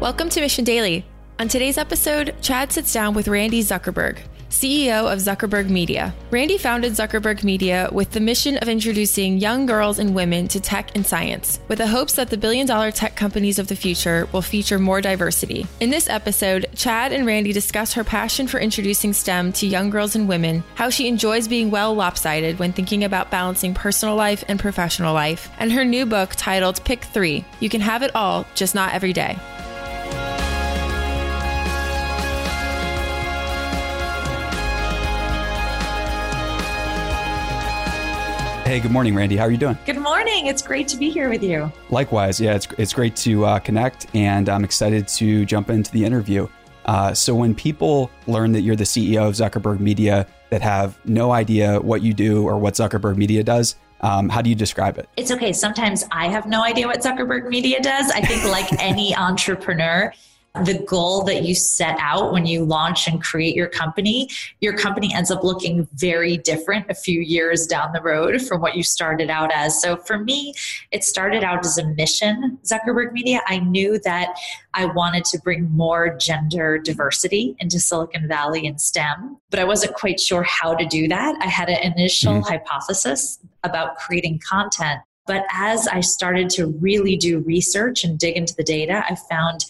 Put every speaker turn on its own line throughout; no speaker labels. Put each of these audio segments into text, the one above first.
Welcome to Mission Daily. On today's episode, Chad sits down with Randi Zuckerberg, CEO of Zuckerberg Media. Randi founded Zuckerberg Media with the mission of introducing young girls and women to tech and science, with the hopes that the billion dollar tech companies of the future will feature more diversity. In this episode, Chad and Randi discuss her passion for introducing STEM to young girls and women, how she enjoys being well lopsided when thinking about balancing personal life and professional life, and her new book titled Pick Three You Can Have It All, Just Not Every Day.
Hey, good morning, Randi. How are you doing?
Good morning. It's great to be here with you.
Likewise, yeah, it's it's great to uh, connect, and I'm excited to jump into the interview. Uh, so, when people learn that you're the CEO of Zuckerberg Media, that have no idea what you do or what Zuckerberg Media does, um, how do you describe it?
It's okay. Sometimes I have no idea what Zuckerberg Media does. I think, like any entrepreneur, the goal that you set out when you launch and create your company, your company ends up looking very different a few years down the road from what you started out as. So for me, it started out as a mission, Zuckerberg Media. I knew that I wanted to bring more gender diversity into Silicon Valley and STEM, but I wasn't quite sure how to do that. I had an initial mm-hmm. hypothesis about creating content. But as I started to really do research and dig into the data, I found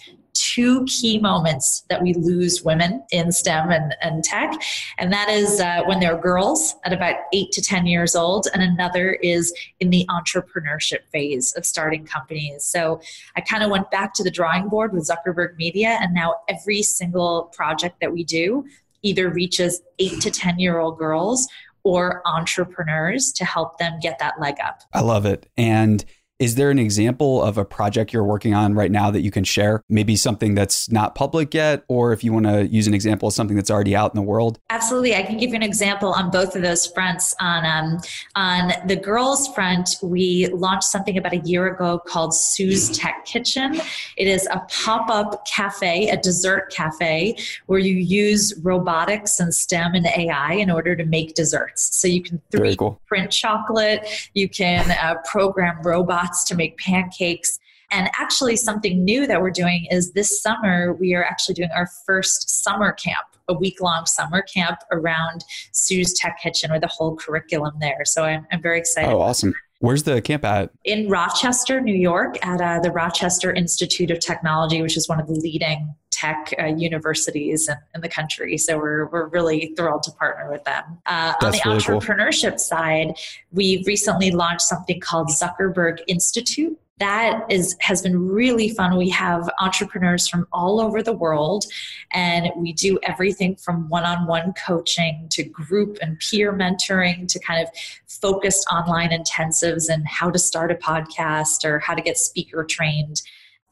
two key moments that we lose women in STEM and, and tech. And that is uh, when they're girls at about eight to 10 years old, and another is in the entrepreneurship phase of starting companies. So I kind of went back to the drawing board with Zuckerberg Media, and now every single project that we do either reaches eight to 10 year old girls or entrepreneurs to help them get that leg up.
I love it. And is there an example of a project you're working on right now that you can share? Maybe something that's not public yet, or if you want to use an example of something that's already out in the world?
Absolutely. I can give you an example on both of those fronts. On, um, on the girls' front, we launched something about a year ago called Sue's Tech Kitchen. It is a pop up cafe, a dessert cafe, where you use robotics and STEM and AI in order to make desserts. So you can 3D cool. print chocolate, you can uh, program robots pots to make pancakes. And actually, something new that we're doing is this summer, we are actually doing our first summer camp, a week long summer camp around Sue's Tech Kitchen with a whole curriculum there. So I'm, I'm very excited.
Oh, awesome. Where's the camp at?
In Rochester, New York, at uh, the Rochester Institute of Technology, which is one of the leading tech uh, universities in, in, the country. So we're, we're really thrilled to partner with them. Uh, on the really entrepreneurship cool. side, we recently launched something called Zuckerberg Institute that is has been really fun we have entrepreneurs from all over the world and we do everything from one-on-one coaching to group and peer mentoring to kind of focused online intensives and how to start a podcast or how to get speaker trained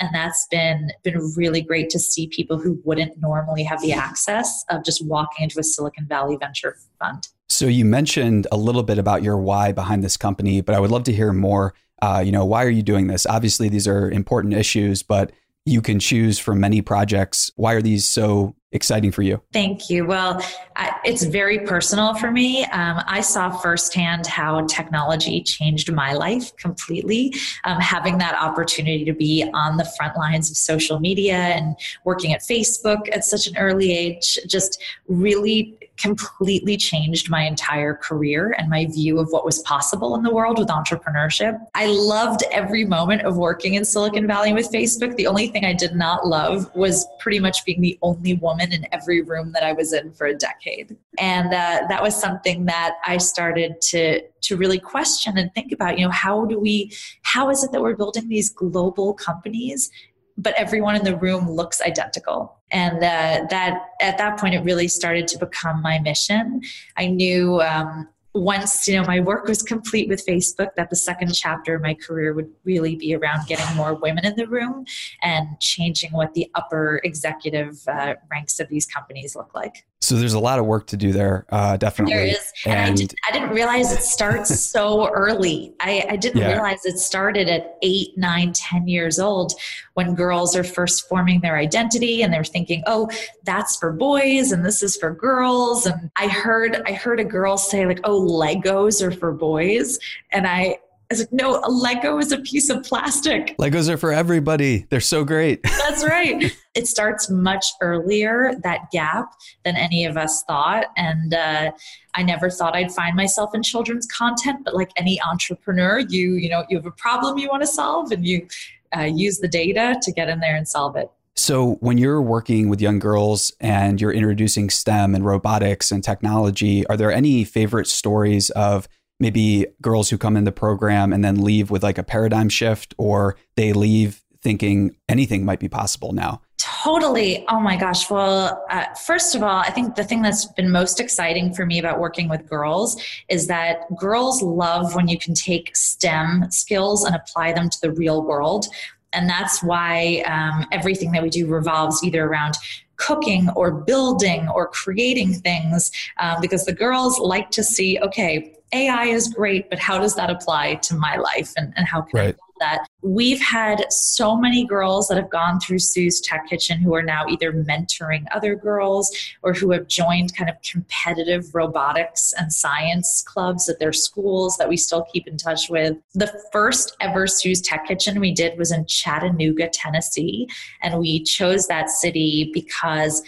and that's been been really great to see people who wouldn't normally have the access of just walking into a silicon valley venture fund
so you mentioned a little bit about your why behind this company but i would love to hear more uh, you know, why are you doing this? Obviously, these are important issues, but you can choose from many projects. Why are these so exciting for you?
Thank you. Well, I, it's very personal for me. Um, I saw firsthand how technology changed my life completely. Um, having that opportunity to be on the front lines of social media and working at Facebook at such an early age just really completely changed my entire career and my view of what was possible in the world with entrepreneurship. I loved every moment of working in Silicon Valley with Facebook. The only thing I did not love was pretty much being the only woman in every room that I was in for a decade. And uh, that was something that I started to to really question and think about, you know, how do we how is it that we're building these global companies but everyone in the room looks identical. And uh, that at that point, it really started to become my mission. I knew um, once you know my work was complete with facebook that the second chapter of my career would really be around getting more women in the room and changing what the upper executive uh, ranks of these companies look like
so there's a lot of work to do there, uh, definitely.
There is, and, and I, did, I, didn't realize it starts so early. I, I didn't yeah. realize it started at eight, nine, ten years old when girls are first forming their identity and they're thinking, "Oh, that's for boys and this is for girls." And I heard, I heard a girl say like, "Oh, Legos are for boys," and I was like, no, a Lego is a piece of plastic.
Legos are for everybody. They're so great.
That's right. it starts much earlier, that gap, than any of us thought. And uh, I never thought I'd find myself in children's content, but like any entrepreneur, you, you know, you have a problem you want to solve and you uh, use the data to get in there and solve it.
So, when you're working with young girls and you're introducing STEM and robotics and technology, are there any favorite stories of maybe girls who come in the program and then leave with like a paradigm shift or they leave thinking anything might be possible now?
Totally. Oh my gosh. Well, uh, first of all, I think the thing that's been most exciting for me about working with girls is that girls love when you can take STEM skills and apply them to the real world. And that's why um, everything that we do revolves either around cooking or building or creating things um, because the girls like to see okay AI is great, but how does that apply to my life and, and how can right. I build that? We've had so many girls that have gone through Sue's Tech Kitchen who are now either mentoring other girls or who have joined kind of competitive robotics and science clubs at their schools that we still keep in touch with. The first ever Sue's Tech Kitchen we did was in Chattanooga, Tennessee, and we chose that city because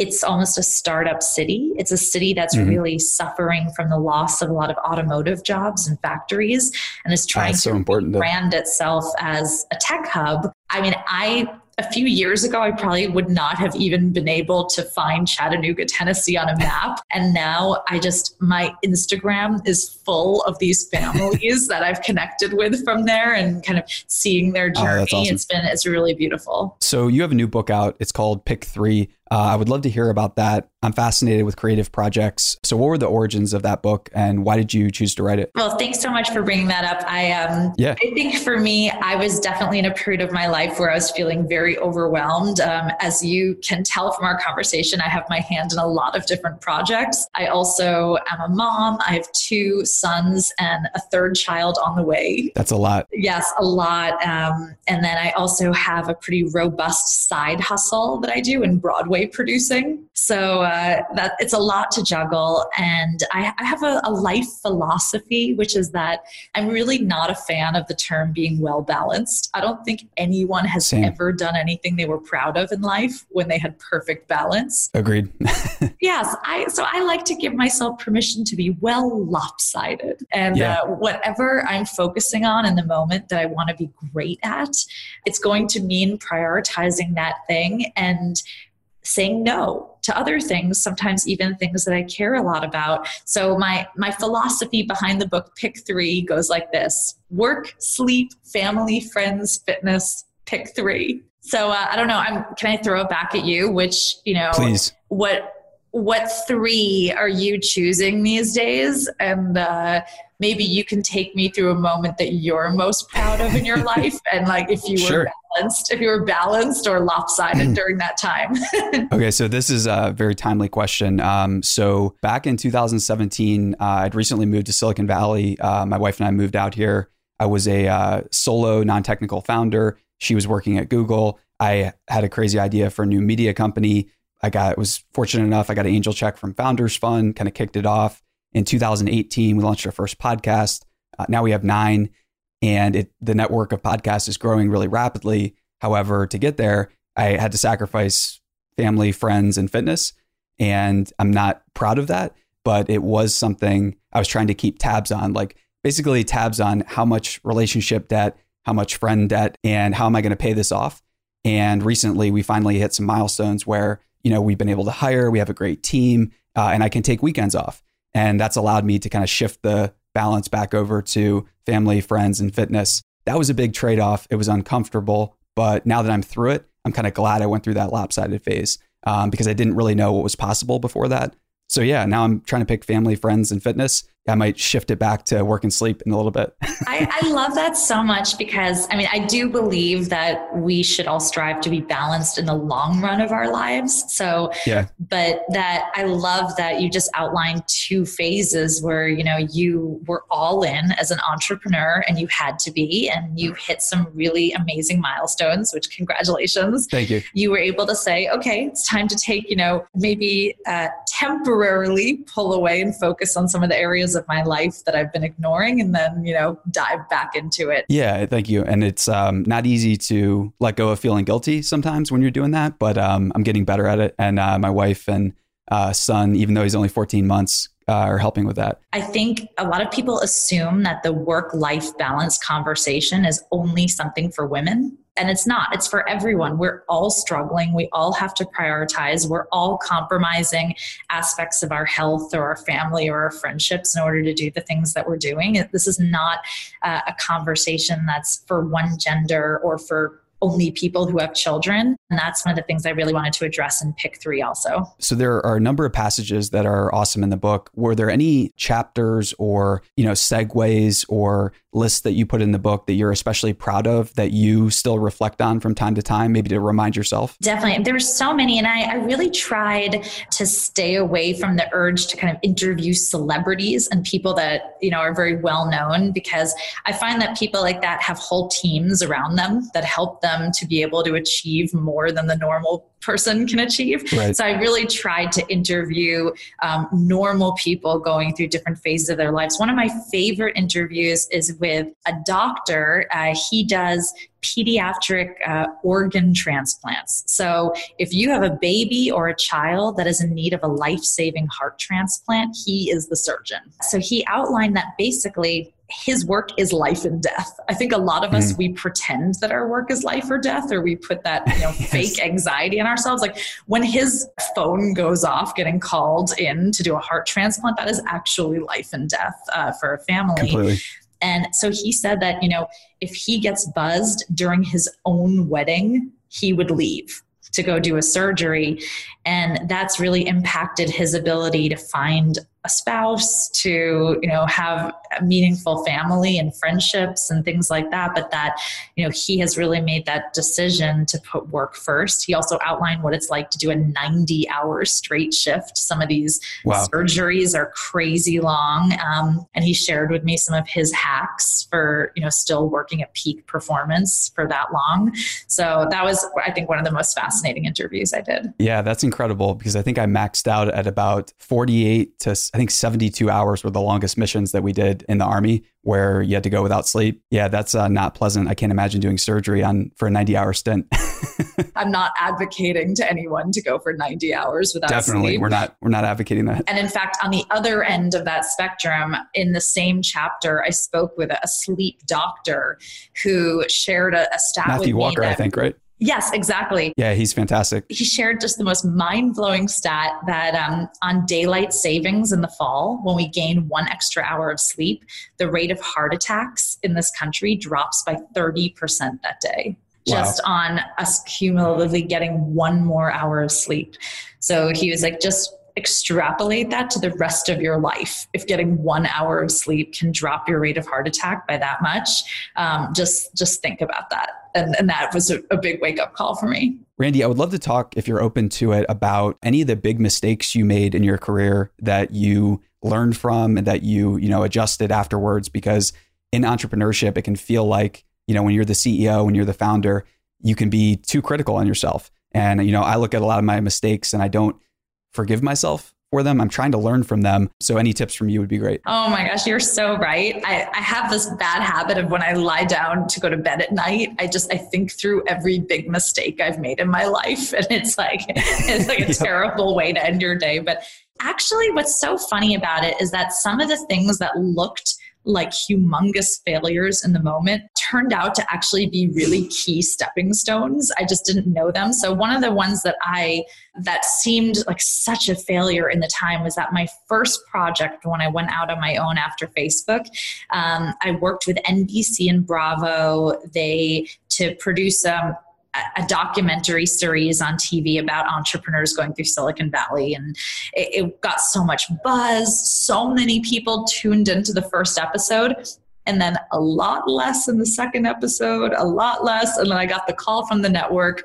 it's almost a startup city. It's a city that's mm-hmm. really suffering from the loss of a lot of automotive jobs and factories and is trying to important brand itself as a tech hub. I mean, I a few years ago, I probably would not have even been able to find Chattanooga, Tennessee on a map. And now I just, my Instagram is full of these families that I've connected with from there and kind of seeing their oh, journey. Oh, awesome. It's been, it's really beautiful.
So you have a new book out. It's called Pick Three uh, I would love to hear about that. I'm fascinated with creative projects. So, what were the origins of that book, and why did you choose to write it?
Well, thanks so much for bringing that up. I um, yeah, I think for me, I was definitely in a period of my life where I was feeling very overwhelmed. Um, as you can tell from our conversation, I have my hand in a lot of different projects. I also am a mom. I have two sons and a third child on the way.
That's a lot.
Yes, a lot. Um, and then I also have a pretty robust side hustle that I do in Broadway producing. So uh, that it's a lot to juggle. And I, I have a, a, life philosophy, which is that I'm really not a fan of the term being well balanced. I don't think anyone has Same. ever done anything they were proud of in life when they had perfect balance.
Agreed.
yes, I so I like to give myself permission to be well lopsided, and yeah. uh, whatever I'm focusing on in the moment that I want to be great at, it's going to mean prioritizing that thing and saying no to other things sometimes even things that i care a lot about. So my my philosophy behind the book pick 3 goes like this. Work sleep family friends fitness pick 3 so uh, i don't know i'm can i throw it back at you? Which you know
Please.
what what three are you choosing these days? And uh, maybe you can take me through a moment that you're most proud of in your life and like if you were balanced if you were balanced or lopsided during that time.
Okay so this is a very timely question. Um, so back in 2017 uh, i'd recently moved to silicon valley. Uh, my wife and i moved out here. I was a uh, solo non-technical founder. She was working at google. I had a crazy idea for a new media company. I got was fortunate enough i got an angel check from founders fund kind of kicked it off in 2018, we launched our first podcast. Uh, now we have nine, and it, the network of podcasts is growing really rapidly. However, to get there, I had to sacrifice family, friends, and fitness. And I'm not proud of that, but it was something I was trying to keep tabs on, like basically tabs on how much relationship debt, how much friend debt, and how am I going to pay this off. And recently, we finally hit some milestones where you know we've been able to hire, we have a great team, uh, and I can take weekends off. And that's allowed me to kind of shift the balance back over to family, friends, and fitness. That was a big trade off. It was uncomfortable. But now that I'm through it, I'm kind of glad I went through that lopsided phase um, because I didn't really know what was possible before that. So yeah, now I'm trying to pick family, friends, and fitness. I might shift it back to work and sleep in a little bit.
I, I, love that so much because I mean, I do believe that we should all strive to be balanced in the long run of our lives. So, yeah. But that I love that you just outlined two phases where, you know, you were all in as an entrepreneur and you had to be, and you hit some really amazing milestones, which congratulations.
Thank you.
You were able to say, okay, it's time to take, you know, maybe uh, temporarily pull away and focus on some of the areas of of my life that I've been ignoring and then, you know, dive back into it.
Yeah, thank you. And it's um, not easy to let go of feeling guilty sometimes when you're doing that, but um, I'm getting better at it. And uh, my wife and uh, son, even though he's only 14 months, uh, are helping with that.
I think a lot of people assume that the work life balance conversation is only something for women. And it's not, it's for everyone. We're all struggling. We all have to prioritize. We're all compromising aspects of our health or our family or our friendships in order to do the things that we're doing. This is not uh, a conversation that's for one gender or for only people who have children. And that's one of the things I really wanted to address in pick three also.
So there are a number of passages that are awesome in the book. Were there any chapters or, you know, segues or lists that you put in the book that you're especially proud of that you still reflect on from time to time, maybe to remind yourself?
Definitely. There were so many. And I, I really tried to stay away from the urge to kind of interview celebrities and people that, you know, are very well known because I find that people like that have whole teams around them that help them to be able to achieve more than the normal person can achieve. Right. So I really tried to interview um, normal people going through different phases of their lives. One of my favorite interviews is with a doctor. Uh, he does pediatric uh, organ transplants. So if you have a baby or a child that is in need of a life saving heart transplant, he is the surgeon. So he outlined that basically his work is life and death. I think a lot of us mm. we pretend that our work is life or death, or we put that you know yes. fake anxiety in ourselves. Like when his phone goes off, getting called in to do a heart transplant, that is actually life and death uh, for a family. Completely. And so he said that you know if he gets buzzed during his own wedding, he would leave to go do a surgery. And that's really impacted his ability to find a spouse to you know have meaningful family and friendships and things like that but that you know he has really made that decision to put work first. He also outlined what it's like to do a 90 hour straight shift. Some of these wow. surgeries are crazy long. Um, and he shared with me some of his hacks for you know still working at peak performance for that long. So that was i think one of the most fascinating interviews i did.
Yeah that's incredible because i think i maxed out at about 48 to I think 72 hours were the longest missions that we did in the army where you had to go without sleep. Yeah, that's uh, not pleasant. I can't imagine doing surgery on for a 90 hour stint.
I'm not advocating to anyone to go for 90 hours without sleep.
Definitely.
Sleep.
We're not we're not advocating that.
And in fact, on the other end of that spectrum, in the same chapter, I spoke with a sleep doctor who shared a, a stat
Matthew Walker, I think, right?
Yes, exactly.
Yeah, he's fantastic.
He shared just the most mind blowing stat that um, on daylight savings in the fall, when we gain one extra hour of sleep, the rate of heart attacks in this country drops by 30% that day. Wow. Just on us cumulatively getting one more hour of sleep. So he was like, just extrapolate that to the rest of your life. If getting one hour of sleep can drop your rate of heart attack by that much, um, just just think about that. And, and that was a, a big wake up call for me.
Randi, I would love to talk, if you're open to it, about any of the big mistakes you made in your career that you learned from and that you you know adjusted afterwards. Because in entrepreneurship, it can feel like you know when you're the CEO, when you're the founder, you can be too critical on yourself. And you know, I look at a lot of my mistakes and I don't forgive myself for them. I'm trying to learn from them. So any tips from you would be great.
Oh my gosh, you're so right. I, I have this bad habit of when I lie down to go to bed at night, I just I think through every big mistake I've made in my life. And it's like it's like a yep. terrible way to end your day. But actually what's so funny about it is that some of the things that looked like humongous failures in the moment turned out to actually be really key stepping stones. I just didn't know them. So one of the ones that I that seemed like such a failure in the time was that my first project when I went out on my own after Facebook, um, I worked with NBC and Bravo. They to produce um, a documentary series on TV about entrepreneurs going through Silicon Valley. And it, it, got so much buzz. So many people tuned into the first episode. And then a lot less in the second episode, a lot less. And then I got the call from the network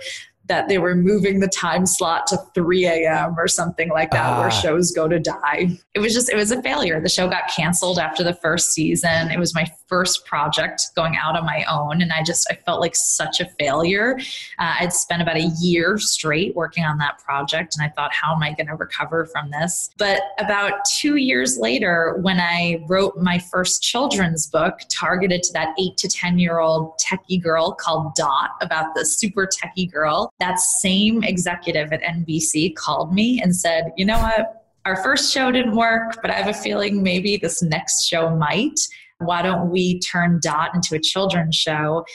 that they were moving the time slot to 3 a.m. or something like that, ah. where shows go to die. It was just, it was a failure. The show got canceled after the first season. It was my first project going out on my own. And I just, I felt like such a failure. Uh, I'd spent about a year straight working on that project. And I thought, how am I going to recover from this? But about two years later, when I wrote my first children's book targeted to that eight to 10 year old techie girl called Dot about the super techie girl, that same executive at NBC called me and said, you know what? Our first show didn't work, but I have a feeling maybe this next show might why don't we turn Dot into a children's show?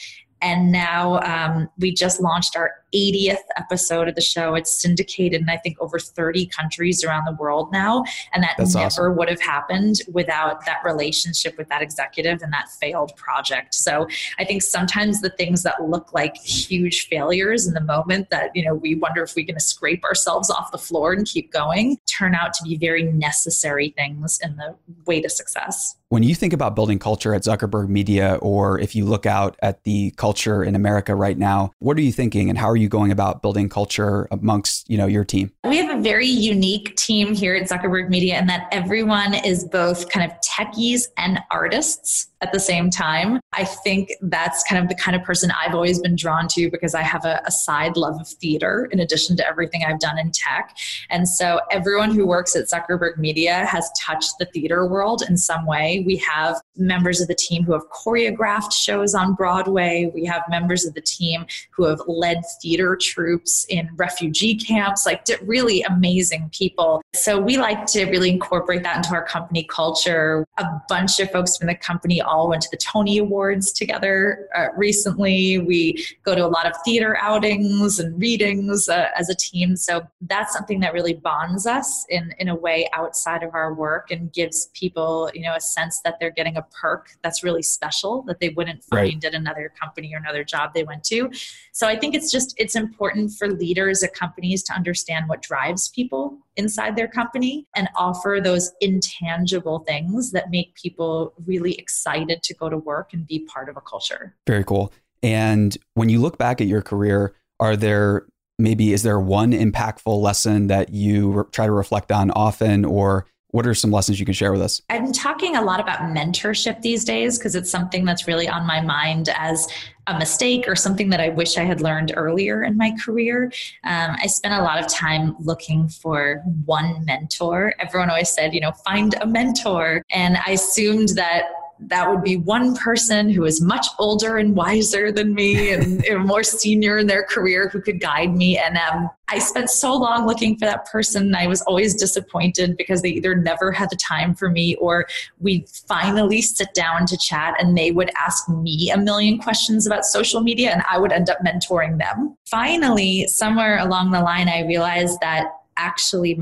And now um, we just launched our 80th episode of the show. It's syndicated in, I think, over 30 countries around the world now. And that That's never awesome. would have happened without that relationship with that executive and that failed project. So I think sometimes the things that look like huge failures in the moment that, you know, we wonder if we're going to scrape ourselves off the floor and keep going turn out to be very necessary things in the way to success.
When you think about building culture at Zuckerberg Media, or if you look out at the culture in America right now, what are you thinking and how are you going about building culture amongst you know your team?
We have a very unique team here at Zuckerberg Media in that everyone is both kind of techies and artists at the same time. I think that's kind of the kind of person I've always been drawn to because I have a, a, side love of theater in addition to everything I've done in tech. And so everyone who works at Zuckerberg Media has touched the theater world in some way. We have members of the team who have choreographed shows on Broadway. We have members of the team who have led theater troupes in refugee camps, like really amazing people. So we like to really incorporate that into our company culture. A bunch of folks from the company all went to the Tony Awards together uh, recently. We go to a lot of theater outings and readings uh, as a team. So that's something that really bonds us in, in a way outside of our work and gives people, you know, a sense that they're getting a perk that's really special that they wouldn't find right. at another company or another job they went to. So I think it's just it's important for leaders at companies to understand what drives people inside their company and offer those intangible things that make people really excited to go to work and be part of a culture.
Very cool. And when you look back at your career, are there maybe is there one impactful lesson that you re- try to reflect on often or what are some lessons you can share with us?
I'm talking a lot about mentorship these days because it's something that's really on my mind as a mistake or something that I wish I had learned earlier in my career. Um, I spent a lot of time looking for one mentor. Everyone always said, you know, find a mentor. And I assumed that that would be one person who is much older and wiser than me and more senior in their career who could guide me. And um, I spent so long looking for that person. I was always disappointed because they either never had the time for me or we'd finally sit down to chat and they would ask me a million questions about social media and I would end up mentoring them. Finally, somewhere along the line, I realized that actually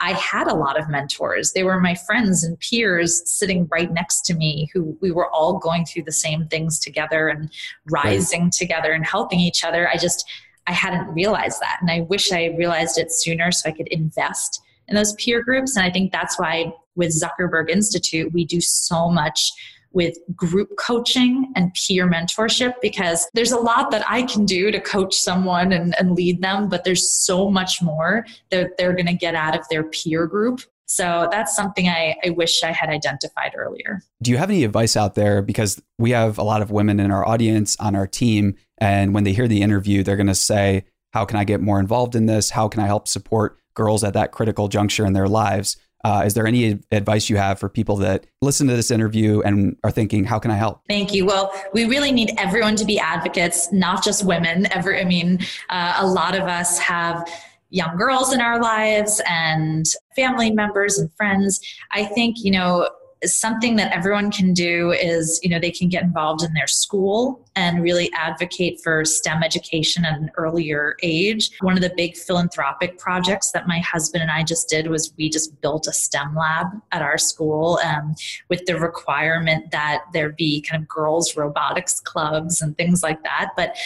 I had a lot of mentors. They were my friends and peers sitting right next to me who we were all going through the same things together and rising right. together and helping each other. I just, I hadn't realized that. And I wish I realized it sooner so I could invest in those peer groups. And I think that's why with Zuckerberg Institute, we do so much with group coaching and peer mentorship because there's a lot that I can do to coach someone and, and lead them, but there's so much more that they're going to get out of their peer group. So that's something I, I wish I had identified earlier.
Do you have any advice out there? Because we have a lot of women in our audience on our team. And when they hear the interview, they're going to say, How can I get more involved in this? How can I help support girls at that critical juncture in their lives? Uh, is there any advice you have for people that listen to this interview and are thinking, how can I help?
Thank you. Well, we really need everyone to be advocates, not just women. Ever, I mean, uh, a lot of us have young girls in our lives and family members and friends. I think, you know, something that everyone can do is you know they can get involved in their school and really advocate for stem education at an earlier age. One of the big philanthropic projects that my husband and i just did was we just built a stem lab at our school um, with the requirement that there be kind of girls robotics clubs and things like that. But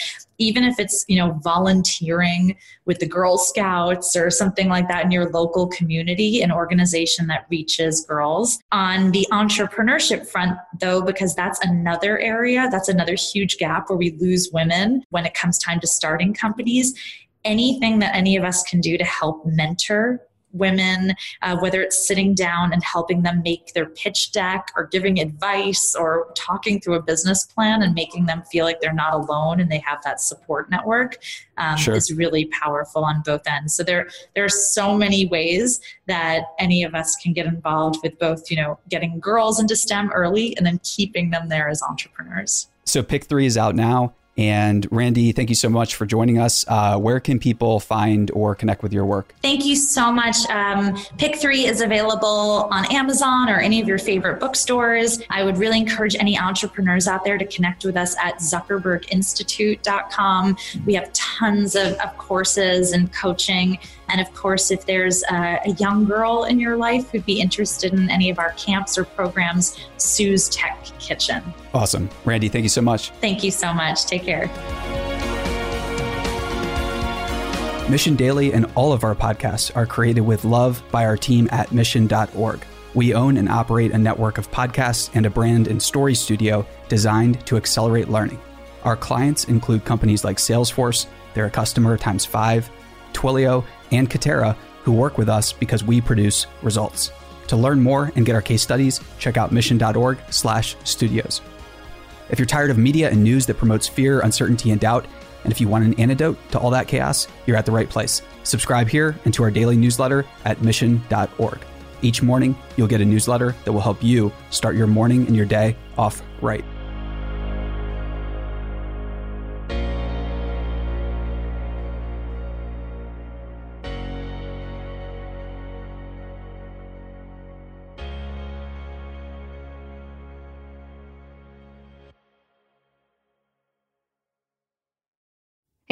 even if it's you know volunteering with the girl scouts or something like that in your local community an organization that reaches girls. On the entrepreneurship front though because that's another area that's another huge gap where we lose women when it comes time to starting companies anything that any of us can do to help mentor women, uh, whether it's sitting down and helping them make their pitch deck or giving advice or talking through a business plan and making them feel like they're not alone and they have that support network um, sure. is really powerful on both ends. So there, there are so many ways that any of us can get involved with both, you know, getting girls into STEM early and then keeping them there as entrepreneurs.
So Pick Three is out now. And Randi, thank you so much for joining us. Uh, where can people find or connect with your work?
Thank you so much. Um, Pick Three is available on Amazon or any of your favorite bookstores. I would really encourage any entrepreneurs out there to connect with us at zuckerberginstitute.com. We have tons of, of courses and coaching. And of course, if there's a, a, young girl in your life who'd be interested in any of our camps or programs, Sue's Tech Kitchen.
Awesome. Randi, thank you so much.
Thank you so much. Take care.
Mission Daily and all of our podcasts are created with love by our team at mission.org. We own and operate a network of podcasts and a brand and story studio designed to accelerate learning. Our clients include companies like Salesforce, they're a customer times five, Twilio, and Katera, who work with us because we produce results. To learn more and get our case studies, check out mission.org/studios. If you're tired of media and news that promotes fear, uncertainty, and doubt, and if you want an antidote to all that chaos, you're at the right place. Subscribe here and to our daily newsletter at mission.org. Each morning, you'll get a newsletter that will help you start your morning and your day off right.